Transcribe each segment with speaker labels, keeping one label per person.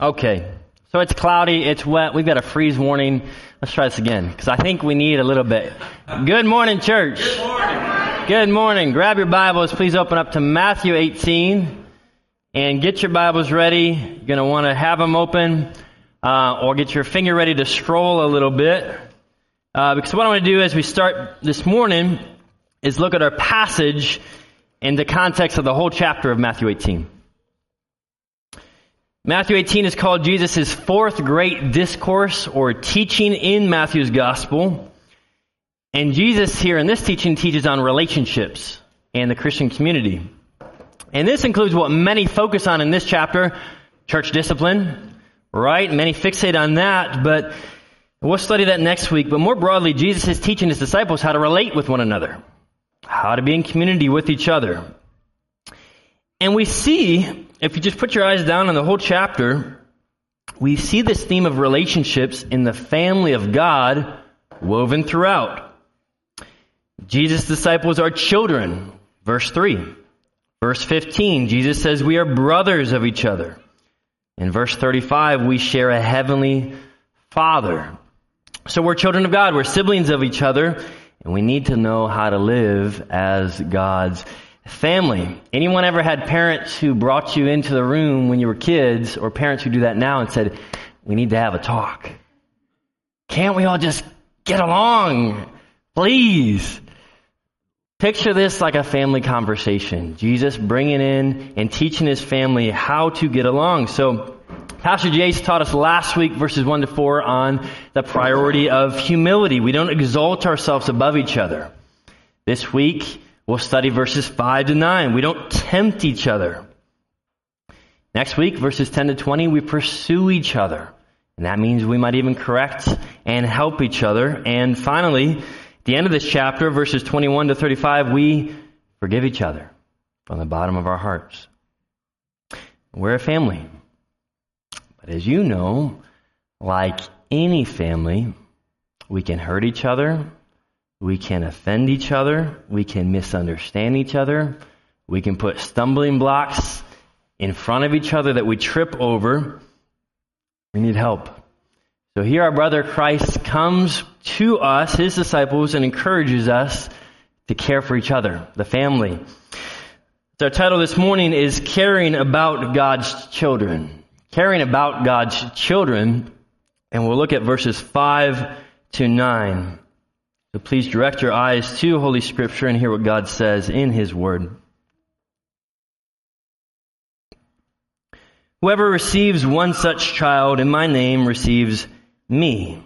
Speaker 1: Okay. So it's cloudy, it's wet, we've got a freeze warning. Let's try this again, because I think we need a little bit. Good morning, church. Good morning. Good morning. Grab your Bibles, please open up to Matthew 18, and get your Bibles ready. You're going to want to have them open, uh, or get your finger ready to scroll a little bit. Uh, because what I want to do as we start this morning is look at our passage in the context of the whole chapter of Matthew 18. Matthew 18 is called Jesus' fourth great discourse or teaching in Matthew's gospel. And Jesus here in this teaching teaches on relationships and the Christian community. And this includes what many focus on in this chapter, church discipline, right? Many fixate on that, but we'll study that next week. But more broadly, Jesus is teaching his disciples how to relate with one another, how to be in community with each other. And we see if you just put your eyes down on the whole chapter, we see this theme of relationships in the family of God woven throughout. Jesus' disciples are children. Verse 3. Verse 15, Jesus says we are brothers of each other. In verse 35, we share a heavenly Father. So we're children of God. We're siblings of each other. And we need to know how to live as God's Family. Anyone ever had parents who brought you into the room when you were kids, or parents who do that now and said, we need to have a talk? Can't we all just get along? Please. Picture this like a family conversation. Jesus bringing in and teaching his family how to get along. So, Pastor Jace taught us last week, verses 1 to 4, on the priority of humility. We don't exalt ourselves above each other. This week, We'll study verses 5 to 9. We don't tempt each other. Next week, verses 10 to 20, we pursue each other. And that means we might even correct and help each other. And finally, at the end of this chapter, verses 21 to 35, we forgive each other from the bottom of our hearts. We're a family. But as you know, like any family, we can hurt each other we can offend each other. We can misunderstand each other. We can put stumbling blocks in front of each other that we trip over. We need help. So here our brother Christ comes to us, his disciples, and encourages us to care for each other, the family. So our title this morning is Caring About God's Children. Caring About God's Children. And we'll look at verses 5 to 9. So please direct your eyes to Holy Scripture and hear what God says in His Word. Whoever receives one such child in my name receives me.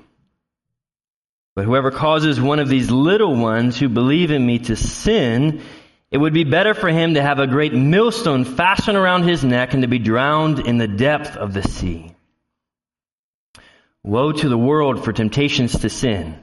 Speaker 1: But whoever causes one of these little ones who believe in me to sin, it would be better for him to have a great millstone fastened around his neck and to be drowned in the depth of the sea. Woe to the world for temptations to sin.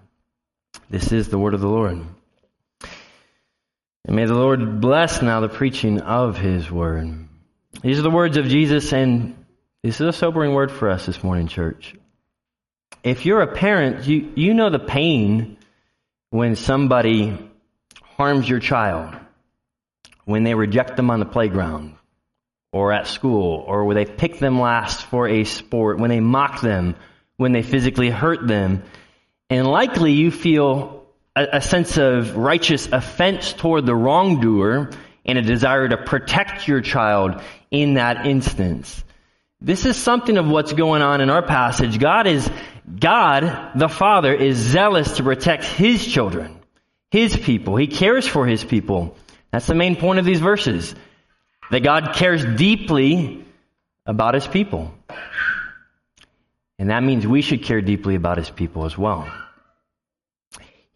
Speaker 1: This is the word of the Lord. And may the Lord bless now the preaching of his word. These are the words of Jesus, and this is a sobering word for us this morning, church. If you're a parent, you, you know the pain when somebody harms your child, when they reject them on the playground, or at school, or when they pick them last for a sport, when they mock them, when they physically hurt them. And likely you feel a, a sense of righteous offense toward the wrongdoer and a desire to protect your child in that instance. This is something of what's going on in our passage. God is, God, the Father, is zealous to protect His children, His people. He cares for His people. That's the main point of these verses. That God cares deeply about His people. And that means we should care deeply about His people as well.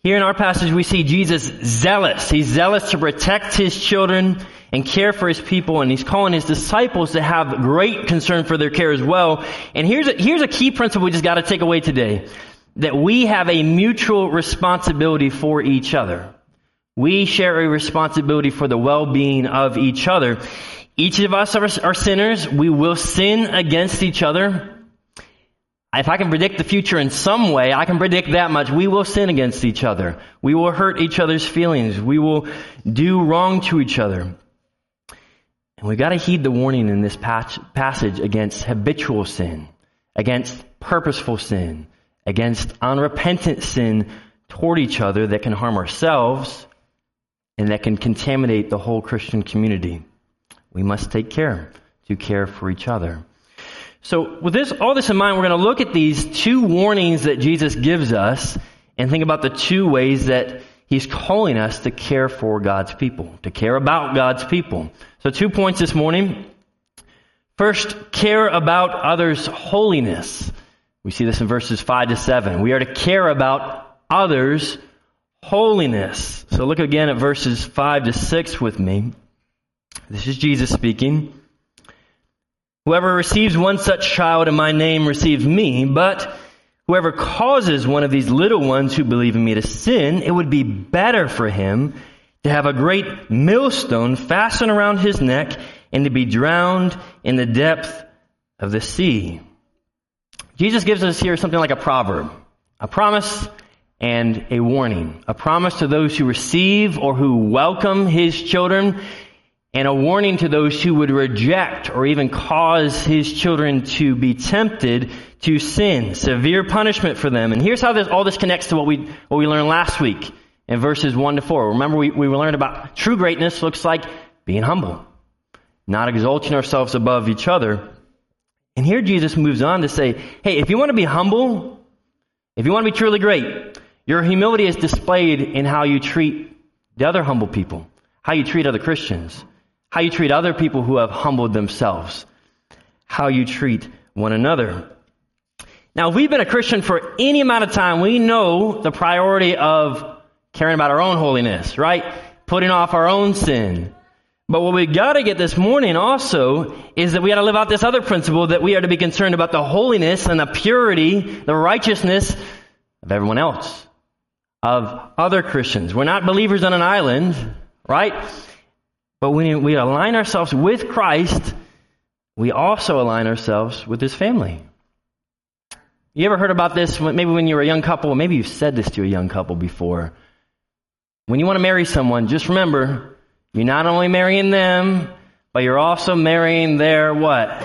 Speaker 1: Here in our passage, we see Jesus zealous. He's zealous to protect his children and care for his people, and he's calling his disciples to have great concern for their care as well. And here's a, here's a key principle we just got to take away today. That we have a mutual responsibility for each other. We share a responsibility for the well-being of each other. Each of us are, are sinners. We will sin against each other. If I can predict the future in some way, I can predict that much. We will sin against each other. We will hurt each other's feelings. We will do wrong to each other. And we've got to heed the warning in this passage against habitual sin, against purposeful sin, against unrepentant sin toward each other that can harm ourselves and that can contaminate the whole Christian community. We must take care to care for each other. So with this, all this in mind, we're going to look at these two warnings that Jesus gives us and think about the two ways that he's calling us to care for God's people, to care about God's people. So two points this morning. First, care about others' holiness. We see this in verses 5 to 7. We are to care about others' holiness. So look again at verses 5 to 6 with me. This is Jesus speaking. Whoever receives one such child in my name receives me, but whoever causes one of these little ones who believe in me to sin, it would be better for him to have a great millstone fastened around his neck and to be drowned in the depth of the sea. Jesus gives us here something like a proverb, a promise and a warning. A promise to those who receive or who welcome his children and a warning to those who would reject or even cause his children to be tempted to sin. Severe punishment for them. And here's how this, all this connects to what we, what we learned last week in verses 1 to 4. Remember, we, we learned about true greatness looks like being humble, not exalting ourselves above each other. And here Jesus moves on to say, hey, if you want to be humble, if you want to be truly great, your humility is displayed in how you treat the other humble people, how you treat other Christians how you treat other people who have humbled themselves, how you treat one another. Now, if we've been a Christian for any amount of time, we know the priority of caring about our own holiness, right? Putting off our own sin. But what we gotta get this morning also is that we gotta live out this other principle that we are to be concerned about the holiness and the purity, the righteousness of everyone else, of other Christians. We're not believers on an island, right? But when we align ourselves with Christ, we also align ourselves with His family. You ever heard about this? Maybe when you were a young couple, maybe you've said this to a young couple before. When you want to marry someone, just remember, you're not only marrying them, but you're also marrying their what?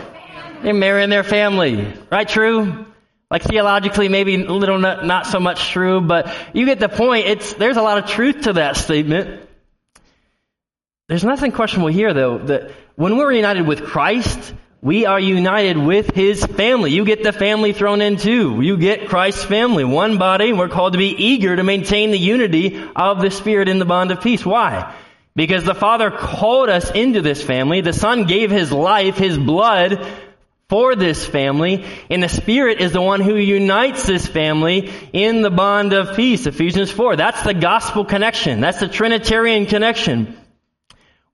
Speaker 1: You're marrying their family. Right? True? Like theologically, maybe a little not, not so much true, but you get the point. It's, there's a lot of truth to that statement. There's nothing questionable here, though, that when we're united with Christ, we are united with His family. You get the family thrown in too. You get Christ's family, one body, and we're called to be eager to maintain the unity of the Spirit in the bond of peace. Why? Because the Father called us into this family. The Son gave His life, His blood for this family, and the Spirit is the one who unites this family in the bond of peace. Ephesians 4. That's the gospel connection. That's the Trinitarian connection.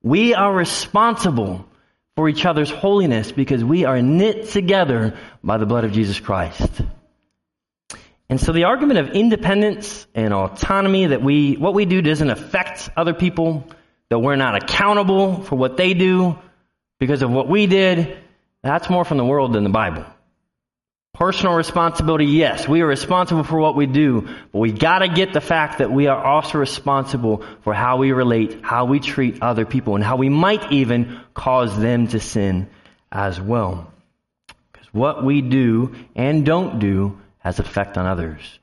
Speaker 1: We are responsible for each other's holiness because we are knit together by the blood of Jesus Christ. And so the argument of independence and autonomy that we, what we do doesn't affect other people, that we're not accountable for what they do because of what we did, that's more from the world than the Bible. Personal responsibility, yes, we are responsible for what we do, but we gotta get the fact that we are also responsible for how we relate, how we treat other people, and how we might even cause them to sin as well. Because what we do and don't do has effect on others.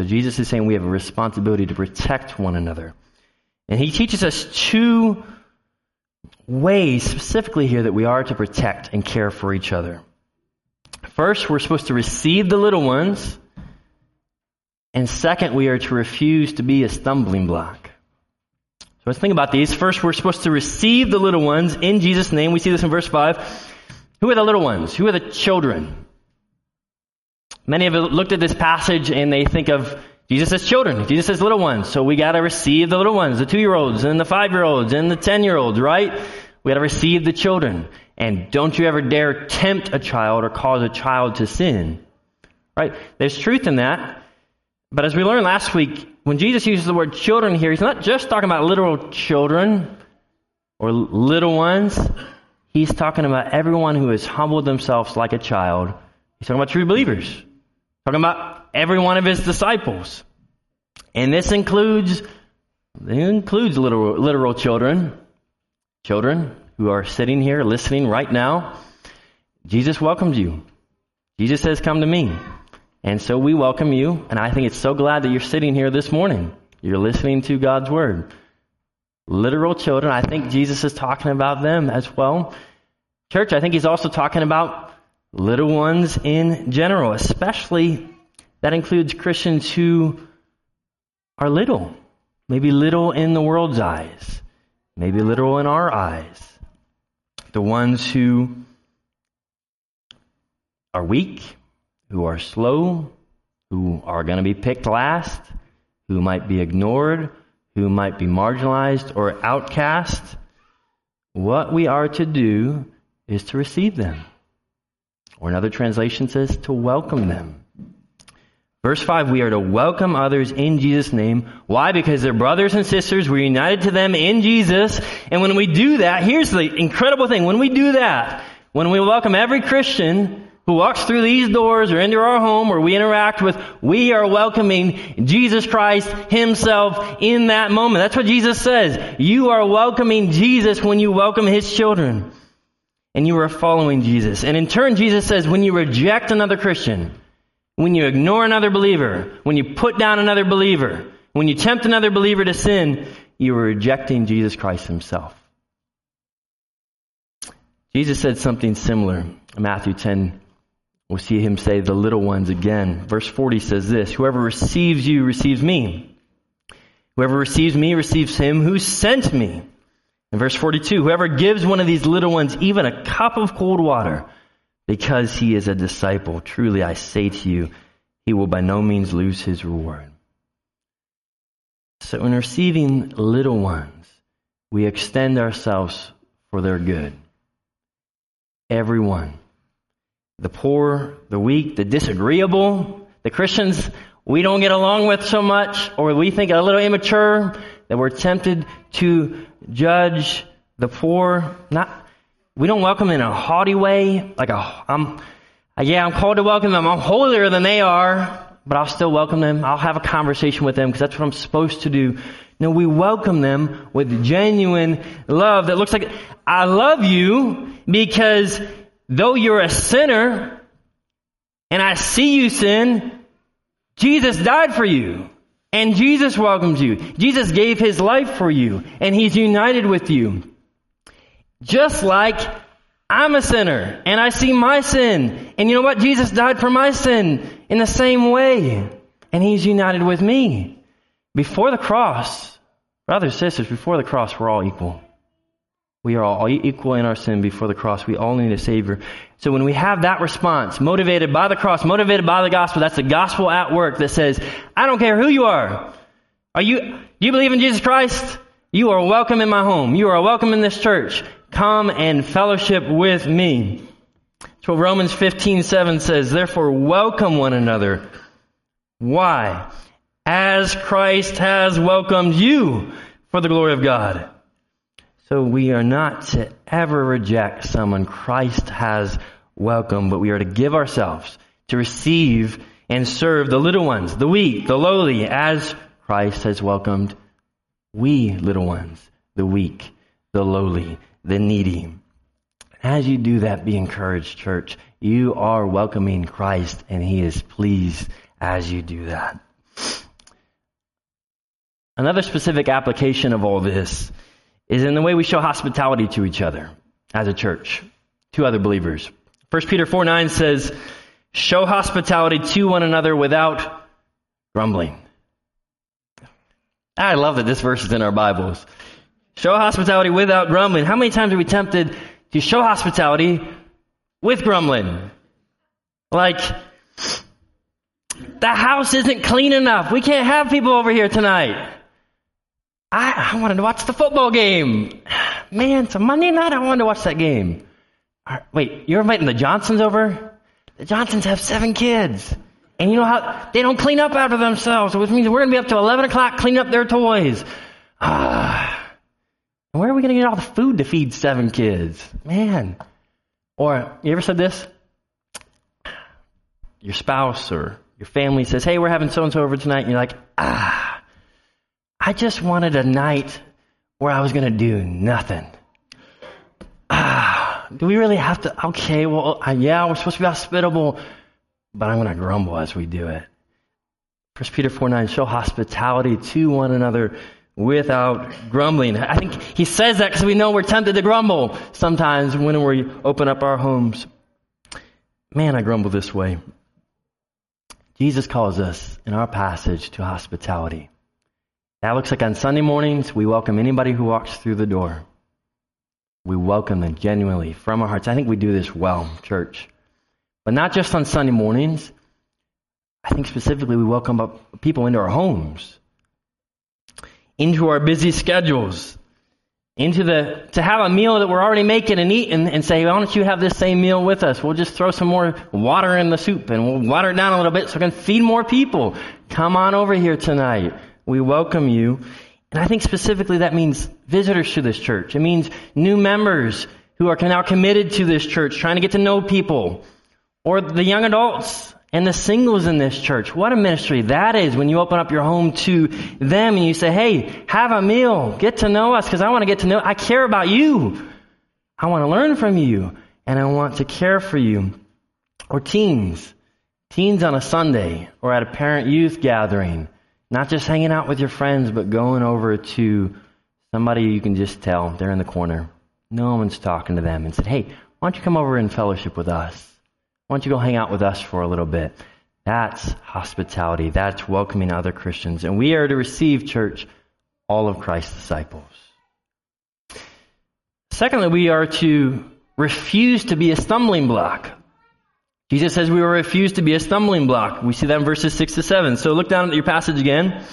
Speaker 1: So Jesus is saying we have a responsibility to protect one another. And he teaches us two ways specifically here that we are to protect and care for each other. First, we're supposed to receive the little ones. And second, we are to refuse to be a stumbling block. So let's think about these. First, we're supposed to receive the little ones in Jesus' name. We see this in verse 5. Who are the little ones? Who are the children? Many have looked at this passage and they think of Jesus as children. Jesus says little ones. So we gotta receive the little ones, the two-year-olds and the five-year-olds and the ten-year-olds, right? We gotta receive the children. And don't you ever dare tempt a child or cause a child to sin. Right? There's truth in that. But as we learned last week, when Jesus uses the word children here, he's not just talking about literal children or little ones. He's talking about everyone who has humbled themselves like a child. He's talking about true believers. Talking about every one of his disciples. And this includes, it includes literal, literal children. Children who are sitting here listening right now. Jesus welcomes you. Jesus says, come to me. And so we welcome you, and I think it's so glad that you're sitting here this morning. You're listening to God's Word. Literal children, I think Jesus is talking about them as well. Church, I think he's also talking about little ones in general, especially that includes Christians who are little. Maybe little in the world's eyes. Maybe little in our eyes. The ones who are weak, who are slow, who are going to be picked last, who might be ignored, who might be marginalized or outcast. What we are to do is to receive them. Or another translation says to welcome them. Verse 5, we are to welcome others in Jesus' name. Why? Because they're brothers and sisters. We're united to them in Jesus. And when we do that, here's the incredible thing. When we do that, when we welcome every Christian, who walks through these doors or into our home or we interact with, we are welcoming Jesus Christ Himself in that moment. That's what Jesus says. You are welcoming Jesus when you welcome His children. And you are following Jesus. And in turn, Jesus says, when you reject another Christian, when you ignore another believer, when you put down another believer, when you tempt another believer to sin, you are rejecting Jesus Christ Himself. Jesus said something similar Matthew 10, We'll see him say the little ones again. Verse 40 says this Whoever receives you receives me. Whoever receives me receives him who sent me. In verse 42, whoever gives one of these little ones even a cup of cold water because he is a disciple, truly I say to you, he will by no means lose his reward. So in receiving little ones, we extend ourselves for their good. Everyone the poor, the weak, the disagreeable, the Christians we don't get along with so much, or we think a little immature, that we're tempted to judge the poor. Not, we don't welcome them in a haughty way, like a, I'm, yeah, I'm called to welcome them. I'm holier than they are, but I'll still welcome them. I'll have a conversation with them because that's what I'm supposed to do. No, we welcome them with genuine love that looks like, I love you because though you're a sinner and I see you sin, Jesus died for you. And Jesus welcomes you. Jesus gave his life for you. And he's united with you. Just like I'm a sinner and I see my sin. And you know what? Jesus died for my sin in the same way. And he's united with me. Before the cross, brothers, sisters, before the cross, we're all equal. We are all equal in our sin before the cross. We all need a Savior. So when we have that response, motivated by the cross, motivated by the gospel, that's the gospel at work that says, I don't care who you are. Are you, do you believe in Jesus Christ? You are welcome in my home. You are welcome in this church. Come and fellowship with me. That's what Romans 15, 7 says. Therefore, welcome one another. Why? As Christ has welcomed you for the glory of God. So we are not to ever reject someone Christ has welcomed, but we are to give ourselves to receive and serve the little ones, the weak, the lowly, as Christ has welcomed we little ones, the weak, the lowly, the needy. As you do that, be encouraged, church. You are welcoming Christ, and He is pleased as you do that. Another specific application of all this is in the way we show hospitality to each other as a church, to other believers. 1 Peter 4 9 says, Show hospitality to one another without grumbling. I love that this verse is in our Bibles. Show hospitality without grumbling. How many times are we tempted to show hospitality with grumbling? Like, the house isn't clean enough. We can't have people over here tonight. I, I wanted to watch the football game. Man, it's a Monday night. I wanted to watch that game. wait, you're inviting the Johnsons over? The Johnsons have seven kids. And you know how they don't clean up after themselves, which means we're going to be up to 11 o'clock cleaning up their toys. Ah. Where are we going to get all the food to feed seven kids? Man. Or, you ever said this? Your spouse or your family says, hey, we're having so and so over tonight. And you're like, ah, I just wanted a night where I was going to do nothing. Ah, do we really have to? Okay, well, uh, yeah, we're supposed to be hospitable, but I'm going to grumble as we do it. 1 Peter 4 9, show hospitality to one another without grumbling. I think he says that because we know we're tempted to grumble sometimes when we open up our homes. Man, I grumble this way. Jesus calls us in our passage to hospitality. That looks like on Sunday mornings, we welcome anybody who walks through the door. We welcome them genuinely from our hearts. I think we do this well, church. But not just on Sunday mornings. I think specifically we welcome people into our homes into our busy schedules, into the, to have a meal that we're already making and eating and, say, why don't you have this same meal with us? We'll just throw some more water in the soup and we'll water it down a little bit so we can feed more people. Come on over here tonight. We welcome you. And I think specifically that means visitors to this church. It means new members who are now committed to this church, trying to get to know people. Or the young adults and the singles in this church. What a ministry that is when you open up your home to them and you say, hey, have a meal. Get to know us because I want to get to know, I care about you. I want to learn from you and I want to care for you. Or teens. Teens on a Sunday or at a parent youth gathering. Not just hanging out with your friends, but going over to somebody you can just tell they're in the corner. No one's talking to them and said, hey, why don't you come over and fellowship with us? Why don't you go hang out with us for a little bit? That's hospitality. That's welcoming other Christians. And we are to receive, church, all of Christ's disciples. Secondly, we are to refuse to be a stumbling block. Jesus says we will refuse to be a stumbling block. We see that in verses 6 to 7. So look down at your passage again.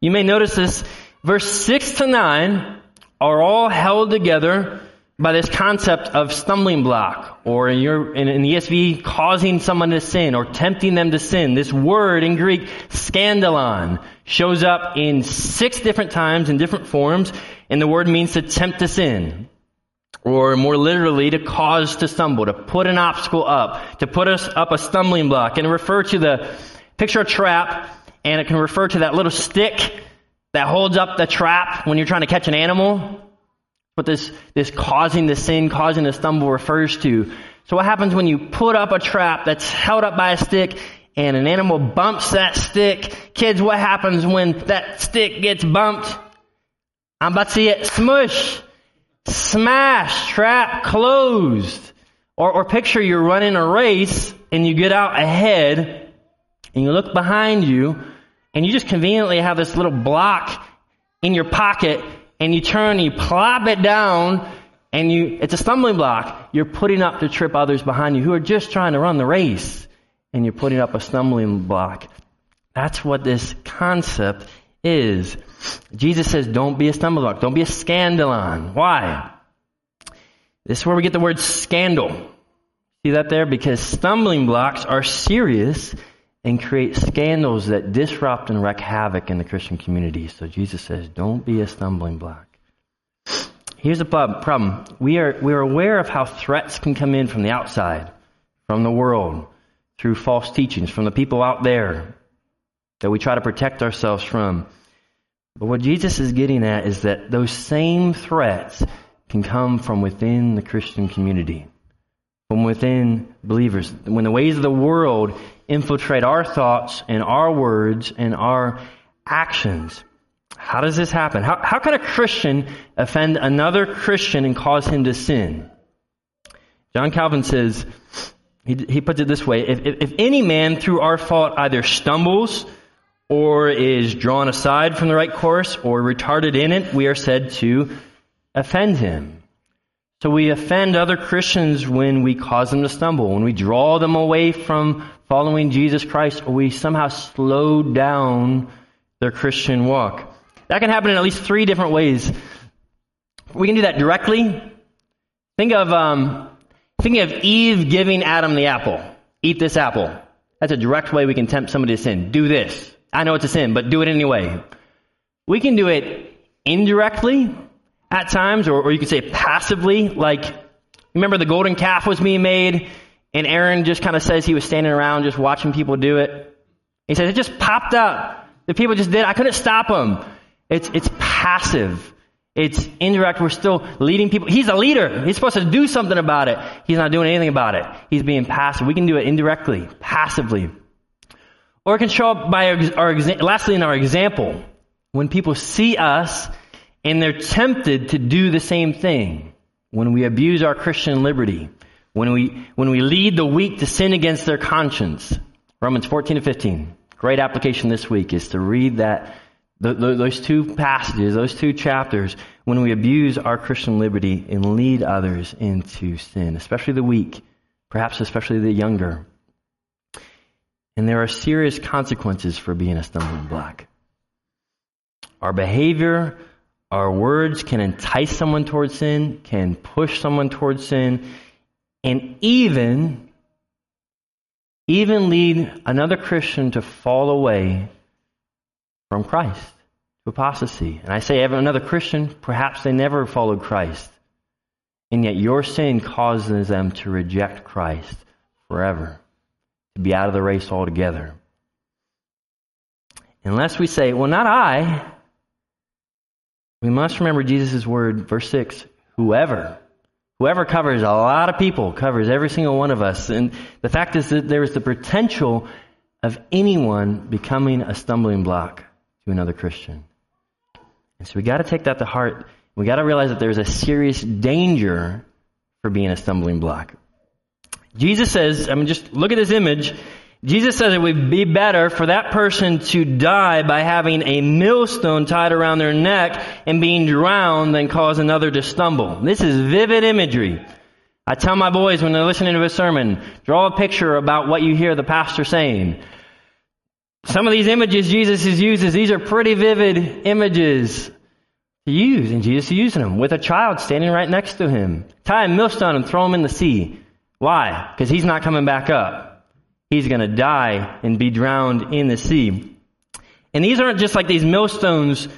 Speaker 1: You may notice this. Verse 6 to 9 are all held together by this concept of stumbling block, or in, your, in, in the ESV, causing someone to sin, or tempting them to sin. This word in Greek, scandalon, shows up in six different times in different forms, and the word means to tempt to sin. Or more literally, to cause to stumble, to put an obstacle up, to put us up a stumbling block, and refer to the, picture a trap, and it can refer to that little stick that holds up the trap when you're trying to catch an animal what this, this causing the sin, causing the stumble refers to. So what happens when you put up a trap that's held up by a stick and an animal bumps that stick? Kids, what happens when that stick gets bumped? I'm about to see it smush, smash, trap closed. Or, or picture you're running a race and you get out ahead and you look behind you and you just conveniently have this little block in your pocket and you turn and you plop it down and you, it's a stumbling block. You're putting up to trip others behind you who are just trying to run the race and you're putting up a stumbling block. That's what this concept is. Jesus says, don't be a stumbling block. Don't be a scandalon. Why? This is where we get the word scandal. See that there? Because stumbling blocks are serious and create scandals that disrupt and wreak havoc in the Christian community. So Jesus says, don't be a stumbling block. Here's the problem. We are, we are aware of how threats can come in from the outside, from the world, through false teachings, from the people out there that we try to protect ourselves from. But what Jesus is getting at is that those same threats can come from within the Christian community, from within believers. When the ways of the world infiltrate our thoughts and our words and our actions. How does this happen? How, how can a Christian offend another Christian and cause him to sin? John Calvin says, he, he puts it this way if, if, if any man through our fault either stumbles or is drawn aside from the right course or retarded in it, we are said to offend him. So we offend other Christians when we cause them to stumble, when we draw them away from following Jesus Christ or we somehow slow down their Christian walk. That can happen in at least three different ways. We can do that directly. Think of, um, thinking of Eve giving Adam the apple. Eat this apple. That's a direct way we can tempt somebody to sin. Do this. I know it's a sin, but do it anyway. We can do it indirectly at times, or, or you could say passively, like, remember the golden calf was being made, and Aaron just kind of says he was standing around just watching people do it. He says, it just popped up. The people just did. I couldn't stop them. It's, it's passive. It's indirect. We're still leading people. He's a leader. He's supposed to do something about it. He's not doing anything about it. He's being passive. We can do it indirectly, passively. Or it can show up by our, our lastly in our example. When people see us and they're tempted to do the same thing. When we abuse our Christian liberty. When we, when we lead the weak to sin against their conscience. Romans 14 to 15. Great application this week is to read that those two passages, those two chapters, when we abuse our Christian liberty and lead others into sin, especially the weak, perhaps especially the younger. And there are serious consequences for being a stumbling block. Our behavior, our words can entice someone towards sin, can push someone towards sin, and even, even lead another Christian to fall away from Christ to apostasy. And I say another Christian, perhaps they never followed Christ. And yet your sin causes them to reject Christ forever, to be out of the race altogether. Unless we say, well, not I. We must remember Jesus' word, verse 6 whoever. Whoever covers a lot of people, covers every single one of us. And the fact is that there is the potential of anyone becoming a stumbling block to another Christian. And so we got to take that to heart. We got to realize that there's a serious danger for being a stumbling block. Jesus says, I mean, just look at this image. Jesus says it would be better for that person to die by having a millstone tied around their neck and being drowned than cause another to stumble. This is vivid imagery. I tell my boys when they're listening to a sermon, draw a picture about what you hear the pastor saying. Some of these images Jesus uses, these are pretty vivid images to use, and Jesus is using them with a child standing right next to him. Tie a millstone and throw him in the sea. Why? Because he's not coming back up. He's going to die and be drowned in the sea. And these aren't just like these millstones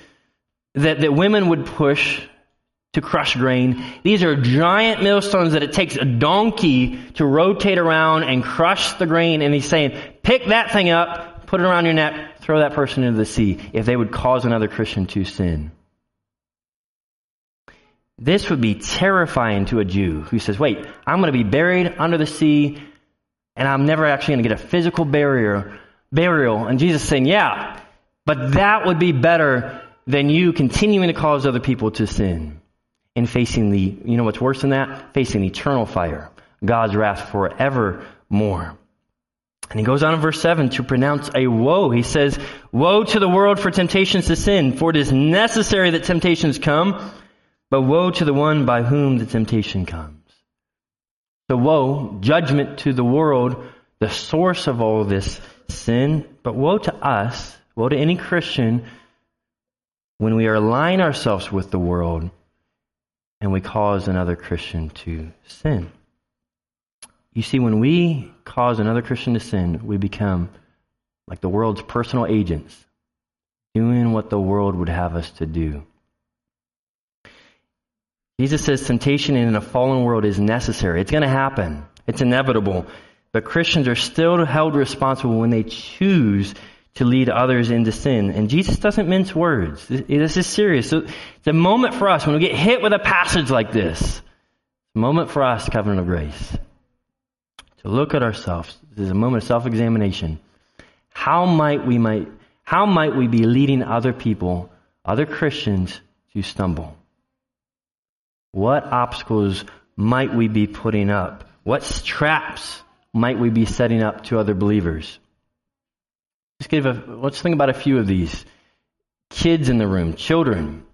Speaker 1: that, that women would push to crush grain. These are giant millstones that it takes a donkey to rotate around and crush the grain. And he's saying, pick that thing up, put it around your neck, throw that person into the sea if they would cause another Christian to sin. This would be terrifying to a Jew who says, wait, I'm going to be buried under the sea and I'm never actually going to get a physical barrier, burial. And Jesus saying, yeah, but that would be better than you continuing to cause other people to sin and facing the, you know what's worse than that? Facing eternal fire, God's wrath forevermore. And he goes on in verse 7 to pronounce a woe. He says, Woe to the world for temptations to sin, for it is necessary that temptations come, but woe to the one by whom the temptation comes. So woe, judgment to the world, the source of all this sin, but woe to us, woe to any Christian when we align ourselves with the world and we cause another Christian to sin. You see, when we cause another Christian to sin, we become like the world's personal agents, doing what the world would have us to do. Jesus says temptation in a fallen world is necessary. It's going to happen. It's inevitable. But Christians are still held responsible when they choose to lead others into sin. And Jesus doesn't mince words. This is serious. So it's a moment for us when we get hit with a passage like this. It's a moment for us, covenant of grace to look at ourselves. This is a moment of self-examination. How might we might how might we be leading other people, other Christians to stumble? What obstacles might we be putting up? What traps might we be setting up to other believers? Let's give a, let's think about a few of these. Kids in the room, children.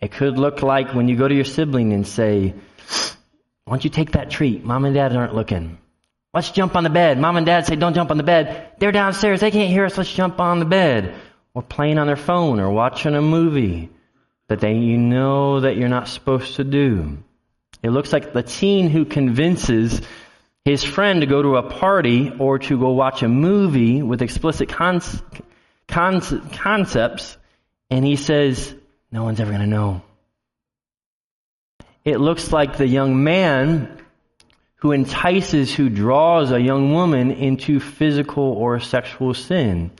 Speaker 1: It could look like when you go to your sibling and say, why don't you take that treat? Mom and dad aren't looking. Let's jump on the bed. Mom and dad say, don't jump on the bed. They're downstairs. They can't hear us. Let's jump on the bed. Or playing on their phone or watching a movie that they, you know that you're not supposed to do. It looks like the teen who convinces his friend to go to a party or to go watch a movie with explicit concepts, and he says, No one's ever going to know. It looks like the young man who entices, who draws a young woman into physical or sexual sin.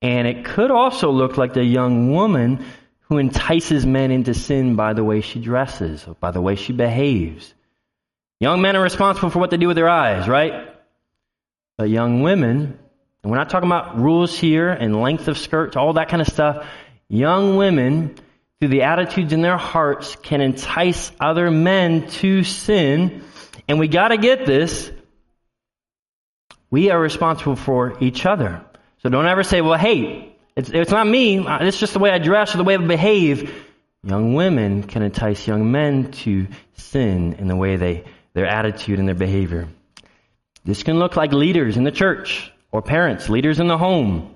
Speaker 1: And it could also look like the young woman who entices men into sin by the way she dresses, by the way she behaves. Young men are responsible for what they do with their eyes, right? But young women, and we're not talking about rules here and length of skirts, all that kind of stuff. Young women, through the attitudes in their hearts, can entice other men to sin and we got to get this. We are responsible for each other. So don't ever say, well, hey, it's, it's not me. It's just the way I dress or the way I behave. Young women can entice young men to sin in the way they, their attitude and their behavior. This can look like leaders in the church or parents, leaders in the home,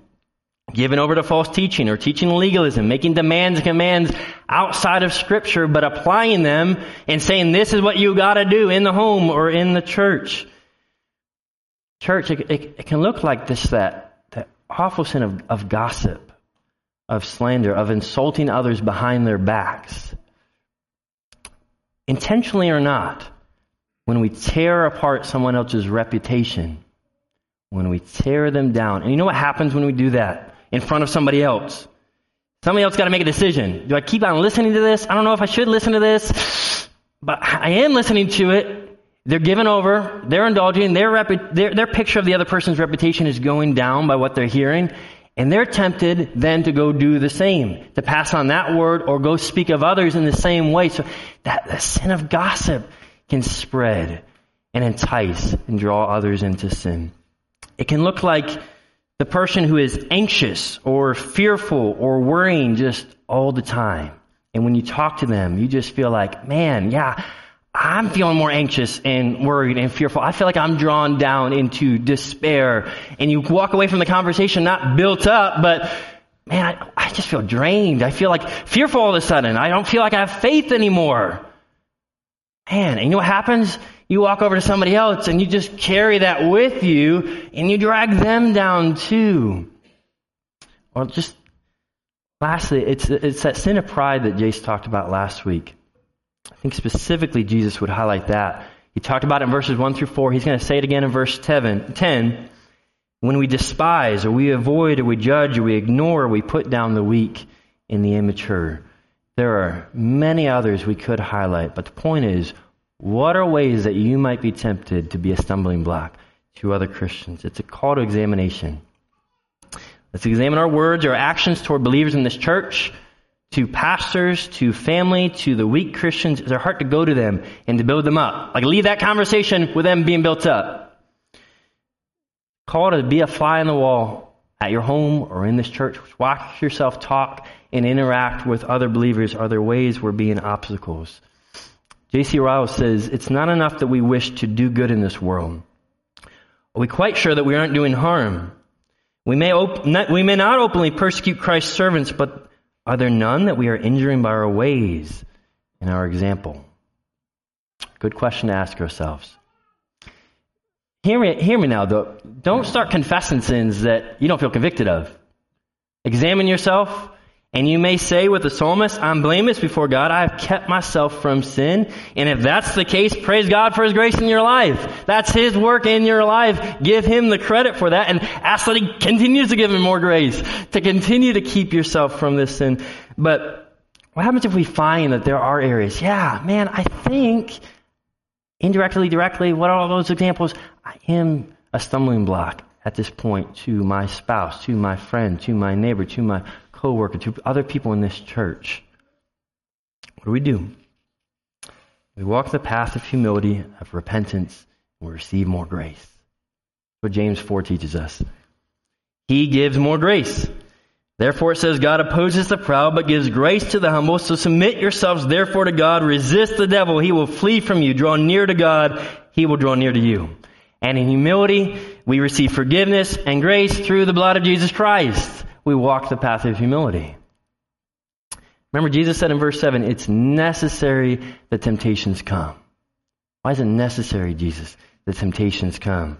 Speaker 1: given over to false teaching or teaching legalism, making demands and commands outside of scripture, but applying them and saying this is what you gotta do in the home or in the church. Church, it, it, it can look like this, that, that awful sin of, of gossip, of slander, of insulting others behind their backs. Intentionally or not, when we tear apart someone else's reputation, when we tear them down, and you know what happens when we do that? in front of somebody else. Somebody else got to make a decision. Do I keep on listening to this? I don't know if I should listen to this, but I am listening to it. They're given over. They're indulging. Their, their, their picture of the other person's reputation is going down by what they're hearing. And they're tempted then to go do the same, to pass on that word or go speak of others in the same way. So that the sin of gossip can spread and entice and draw others into sin. It can look like the person who is anxious or fearful or worrying just all the time. And when you talk to them, you just feel like, man, yeah, I'm feeling more anxious and worried and fearful. I feel like I'm drawn down into despair. And you walk away from the conversation not built up, but man, I, I just feel drained. I feel like fearful all of a sudden. I don't feel like I have faith anymore. Man, and you know what happens? You walk over to somebody else and you just carry that with you and you drag them down too. Or just lastly, it's, it's that sin of pride that Jace talked about last week. I think specifically Jesus would highlight that. He talked about it in verses 1 through 4. He's going to say it again in verse 10. When we despise or we avoid or we judge or we ignore or we put down the weak and the immature. There are many others we could highlight, but the point is, what are ways that you might be tempted to be a stumbling block to other Christians? It's a call to examination. Let's examine our words, our actions toward believers in this church, to pastors, to family, to the weak Christians. Is our heart to go to them and to build them up? Like leave that conversation with them being built up. Call to be a fly in the wall at your home or in this church. Watch yourself talk and interact with other believers. Are there ways we're being obstacles? J.C. Ryle says, It's not enough that we wish to do good in this world. Are we quite sure that we aren't doing harm? We may, op- not, we may not openly persecute Christ's servants, but are there none that we are injuring by our ways and our example? Good question to ask ourselves. Hear me, hear me now, though. Don't start confessing sins that you don't feel convicted of. Examine yourself. And you may say with the psalmist, I'm blameless before God. I have kept myself from sin. And if that's the case, praise God for His grace in your life. That's His work in your life. Give Him the credit for that and ask that He continues to give Him more grace to continue to keep yourself from this sin. But what happens if we find that there are areas? Yeah, man, I think indirectly, directly, what are all those examples? I am a stumbling block at this point to my spouse, to my friend, to my neighbor, to my co-worker, to other people in this church. What do we do? We walk the path of humility, of repentance, and we receive more grace. That's what James 4 teaches us. He gives more grace. Therefore it says, God opposes the proud, but gives grace to the humble. So submit yourselves therefore to God. Resist the devil. He will flee from you. Draw near to God. He will draw near to you. And in humility, we receive forgiveness and grace through the blood of Jesus Christ. We walk the path of humility. Remember, Jesus said in verse 7, it's necessary that temptations come. Why is it necessary, Jesus, that temptations come?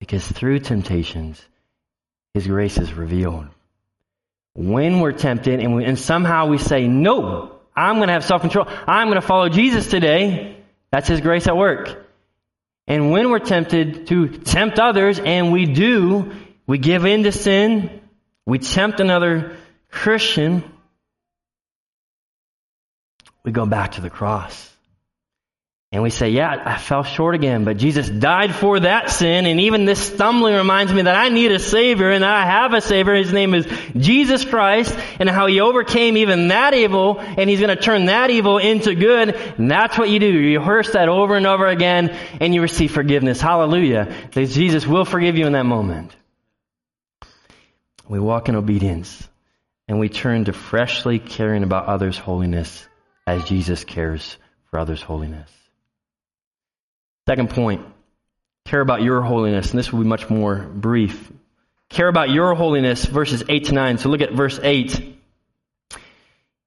Speaker 1: Because through temptations, His grace is revealed. When we're tempted and, we, and somehow we say, no, I'm going to have self control, I'm going to follow Jesus today, that's His grace at work. And when we're tempted to tempt others, and we do, we give in to sin, we tempt another Christian, we go back to the cross. And we say, yeah, I fell short again, but Jesus died for that sin, and even this stumbling reminds me that I need a Savior, and that I have a Savior. His name is Jesus Christ, and how He overcame even that evil, and He's going to turn that evil into good. And that's what you do. You rehearse that over and over again, and you receive forgiveness. Hallelujah. Because Jesus will forgive you in that moment. We walk in obedience, and we turn to freshly caring about others' holiness as Jesus cares for others' holiness. Second point, care about your holiness, and this will be much more brief. Care about your holiness, verses 8 to 9. So look at verse 8.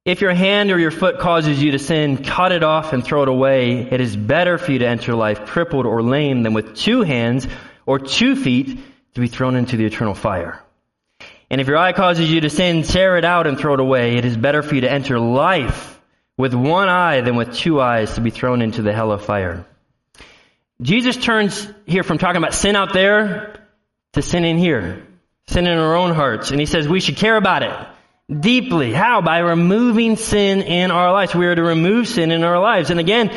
Speaker 1: If your hand or your foot causes you to sin, cut it off and throw it away. It is better for you to enter life crippled or lame than with two hands or two feet to be thrown into the eternal fire. And if your eye causes you to sin, tear it out and throw it away. It is better for you to enter life with one eye than with two eyes to be thrown into the hell of fire. Jesus turns here from talking about sin out there to sin in here, sin in our own hearts. And he says we should care about it deeply. How? By removing sin in our lives. We are to remove sin in our lives. And again,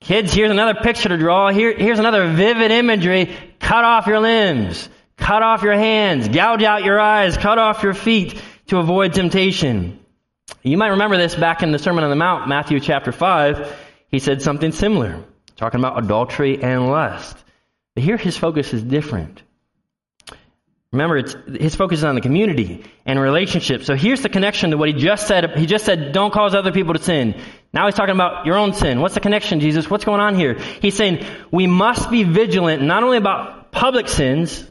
Speaker 1: kids, here's another picture to draw. Here, here's another vivid imagery. Cut off your limbs. Cut off your hands. Gouge out your eyes. Cut off your feet to avoid temptation. You might remember this back in the Sermon on the Mount, Matthew chapter 5. He said something similar talking about adultery and lust. But here his focus is different. Remember, his focus is on the community and relationships. So here's the connection to what he just said. He just said, don't cause other people to sin. Now he's talking about your own sin. What's the connection, Jesus? What's going on here? He's saying we must be vigilant not only about public sins,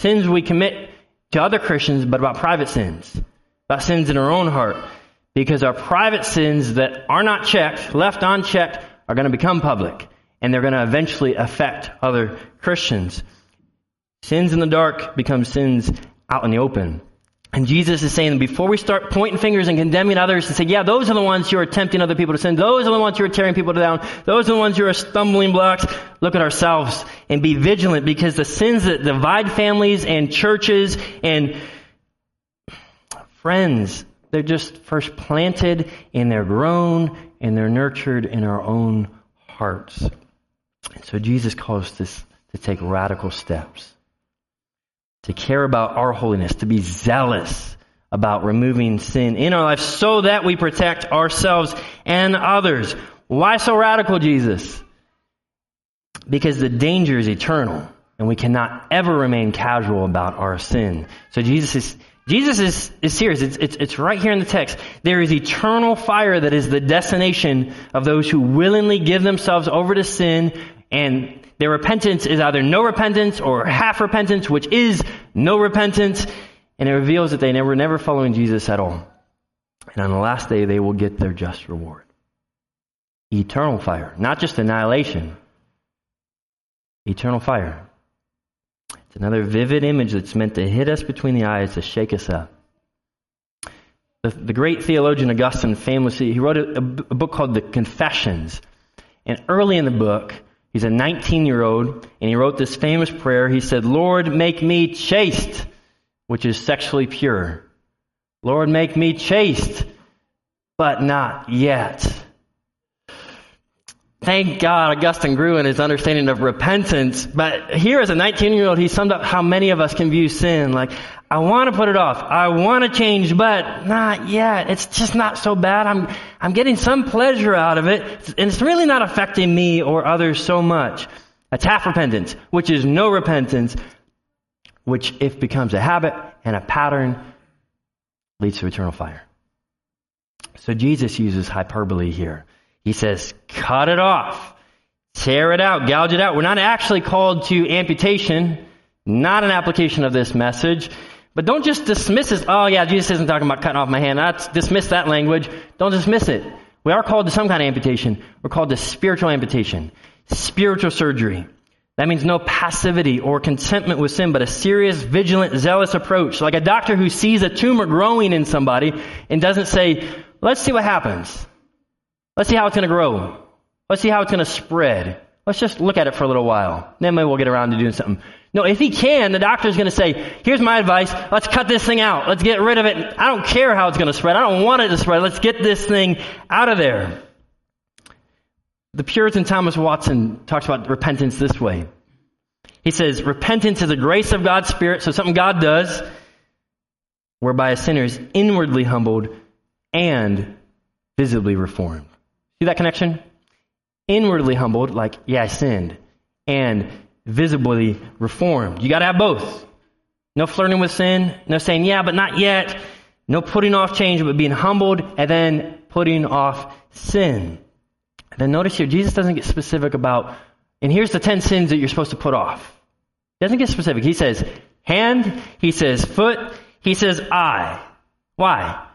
Speaker 1: sins we commit to other Christians, but about private sins, about sins in our own heart. Because our private sins that are not checked, left unchecked, are going to become public and they're going to eventually affect other Christians. Sins in the dark become sins out in the open. And Jesus is saying before we start pointing fingers and condemning others and say, yeah, those are the ones who are tempting other people to sin. Those are the ones who are tearing people down. Those are the ones who are stumbling blocks. Look at ourselves and be vigilant because the sins that divide families and churches and friends, they're just first planted and they're grown and they're nurtured in our own hearts. And so Jesus calls us to take radical steps, to care about our holiness, to be zealous about removing sin in our lives so that we protect ourselves and others. Why so radical, Jesus? Because the danger is eternal and we cannot ever remain casual about our sin. So Jesus is Jesus is, is serious. It's, it's, it's right here in the text. There is eternal fire that is the destination of those who willingly give themselves over to sin and their repentance is either no repentance or half repentance, which is no repentance. And it reveals that they were never following Jesus at all. And on the last day, they will get their just reward. Eternal fire, not just annihilation. Eternal fire. It's another vivid image that's meant to hit us between the eyes to shake us up. The, the great theologian Augustine famously, he wrote a, a book called The Confessions. And early in the book, he's a 19 year old, and he wrote this famous prayer. He said, Lord, make me chaste, which is sexually pure. Lord, make me chaste, but not yet. Thank God Augustine grew in his understanding of repentance. But here as a 19 year old, he summed up how many of us can view sin. Like, I want to put it off. I want to change, but not yet. It's just not so bad. I'm, I'm getting some pleasure out of it. And it's really not affecting me or others so much. That's half repentance, which is no repentance, which if becomes a habit and a pattern, leads to eternal fire. So Jesus uses hyperbole here. He says, cut it off. Tear it out, gouge it out. We're not actually called to amputation, not an application of this message. But don't just dismiss it. Oh yeah, Jesus isn't talking about cutting off my hand. That's dismiss that language. Don't dismiss it. We are called to some kind of amputation. We're called to spiritual amputation, spiritual surgery. That means no passivity or contentment with sin, but a serious, vigilant, zealous approach. Like a doctor who sees a tumor growing in somebody and doesn't say, let's see what happens. Let's see how it's going to grow. Let's see how it's going to spread. Let's just look at it for a little while. Then maybe we'll get around to doing something. No, if he can, the doctor's going to say, here's my advice. Let's cut this thing out. Let's get rid of it. I don't care how it's going to spread. I don't want it to spread. Let's get this thing out of there. The Puritan Thomas Watson talks about repentance this way. He says, repentance is a grace of God's Spirit, so something God does, whereby a sinner is inwardly humbled and visibly reformed. See that connection? Inwardly humbled, like, yeah, I sinned, and visibly reformed. You gotta have both. No flirting with sin, no saying, yeah, but not yet. No putting off change, but being humbled and then putting off sin. And then notice here, Jesus doesn't get specific about, and here's the 10 sins that you're supposed to put off. He doesn't get specific. He says hand, he says foot, he says eye. Why?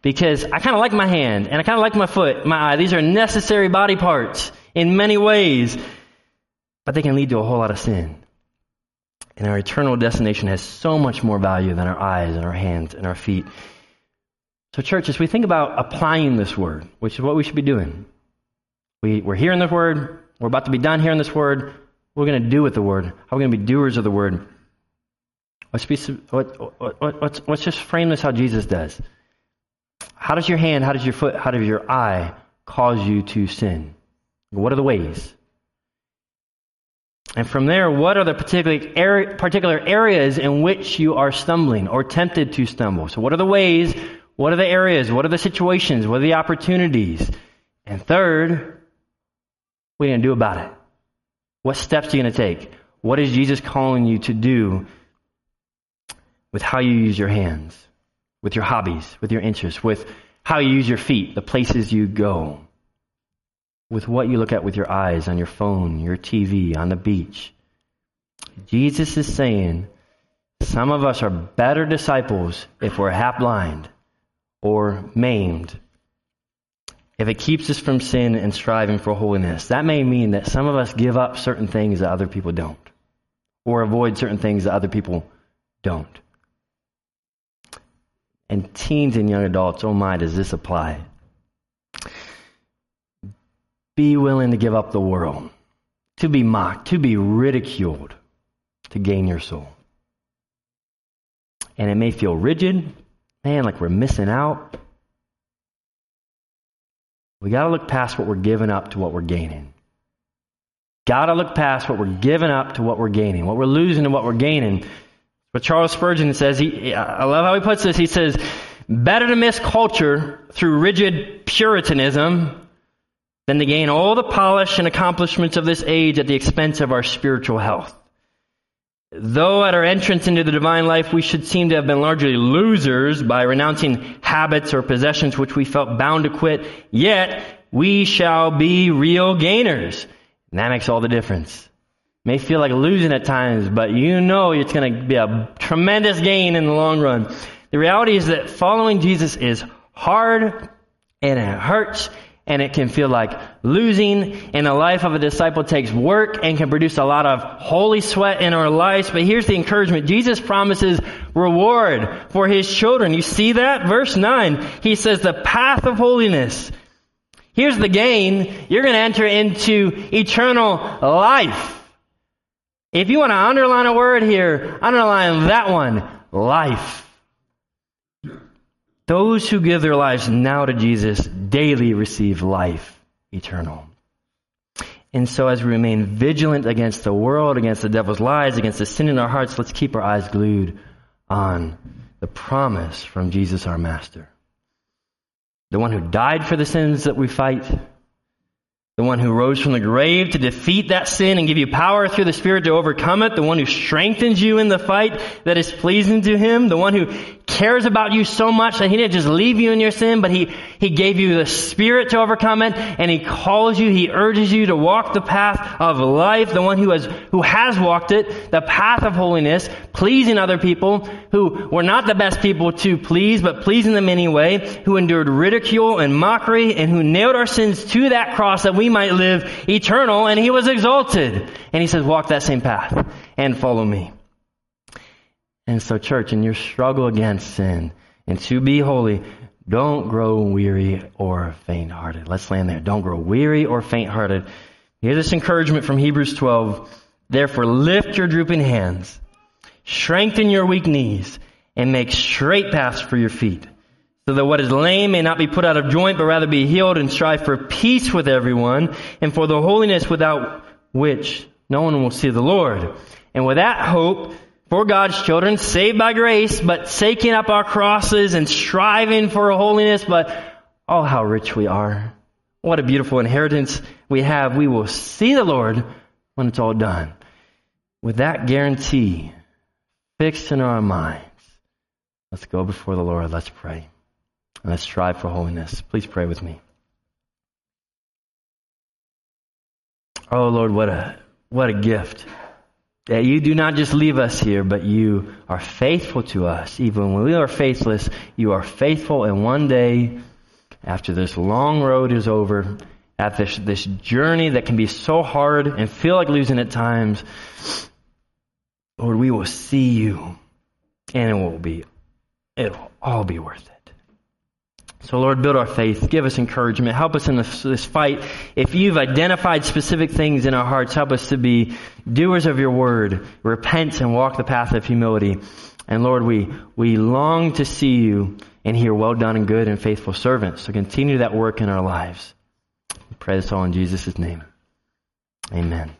Speaker 1: Because I kind of like my hand and I kind of like my foot, my eye. These are necessary body parts in many ways, but they can lead to a whole lot of sin. And our eternal destination has so much more value than our eyes and our hands and our feet. So, church, as we think about applying this word, which is what we should be doing, we, we're hearing this word, we're about to be done hearing this word, what are we going to do with the word? How are we going to be doers of the word? Let's, be, what, what, let's, let's just frame this how Jesus does. How does your hand, how does your foot, how does your eye cause you to sin? What are the ways? And from there, what are the particular, particular areas in which you are stumbling or tempted to stumble? So, what are the ways? What are the areas? What are the situations? What are the opportunities? And third, what are you going to do about it? What steps are you going to take? What is Jesus calling you to do with how you use your hands, with your hobbies, with your interests, with how you use your feet, the places you go, with what you look at with your eyes on your phone, your TV, on the beach? Jesus is saying some of us are better disciples if we're half blind or maimed if it keeps us from sin and striving for holiness, that may mean that some of us give up certain things that other people don't, or avoid certain things that other people don't. And teens and young adults, oh my, does this apply? Be willing to give up the world, to be mocked, to be ridiculed, to gain your soul. And it may feel rigid, man, like we're missing out. We got to look past what we're giving up to what we're gaining. Got to look past what we're giving up to what we're gaining, what we're losing to what we're gaining. But Charles Spurgeon says, he, I love how he puts this. He says, better to miss culture through rigid Puritanism than to gain all the polish and accomplishments of this age at the expense of our spiritual health. Though at our entrance into the divine life we should seem to have been largely losers by renouncing habits or possessions which we felt bound to quit, yet we shall be real gainers. And that makes all the difference. May feel like losing at times, but you know it's going to be a tremendous gain in the long run. The reality is that following Jesus is hard and it hurts and it can feel like losing. And the life of a disciple takes work and can produce a lot of holy sweat in our lives. But here's the encouragement. Jesus promises reward for his children. You see that? Verse 9. He says the path of holiness. Here's the gain. You're going to enter into eternal life. If you want to underline a word here, underline that one. Life. Those who give their lives now to Jesus daily receive life eternal. And so as we remain vigilant against the world, against the devil's lies, against the sin in our hearts, let's keep our eyes glued on the promise from Jesus our Master. The one who died for the sins that we fight, the one who rose from the grave to defeat that sin and give you power through the Spirit to overcome it, the one who strengthens you in the fight that is pleasing to Him, the one who cares about you so much that He didn't just leave you in your sin, but He, He gave you the Spirit to overcome it, and He calls you, He urges you to walk the path of life, the one who has, who has walked it, the path of holiness, pleasing other people, who were not the best people to please, but pleasing them anyway, who endured ridicule and mockery, and who nailed our sins to that cross that we might live eternal, and He was exalted. And He says, walk that same path and follow me. And so, church, in your struggle against sin and to be holy, don't grow weary or faint hearted. Let's land there. Don't grow weary or faint hearted. Here's this encouragement from Hebrews 12. Therefore, lift your drooping hands, strengthen your weak knees, and make straight paths for your feet, so that what is lame may not be put out of joint, but rather be healed, and strive for peace with everyone, and for the holiness without which no one will see the Lord. And with that hope, for God's children, saved by grace, but taking up our crosses and striving for holiness, but oh, how rich we are. What a beautiful inheritance we have. We will see the Lord when it's all done. With that guarantee fixed in our minds, let's go before the Lord. Let's pray. And let's strive for holiness. Please pray with me. Oh Lord, what a, what a gift that you do not just leave us here, but you are faithful to us. Even when we are faithless, you are faithful. And one day, after this long road is over, after this, this journey that can be so hard and feel like losing at times, Lord, we will see you and it will be, it'll all be worth it. So, Lord, build our faith. Give us encouragement. Help us in this, this, fight. If you've identified specific things in our hearts, help us to be doers of your word, repent and walk the path of humility. And Lord, we, we long to see you and hear well done and good and faithful servants. So continue that work in our lives. We pray this all in Jesus' name. Amen.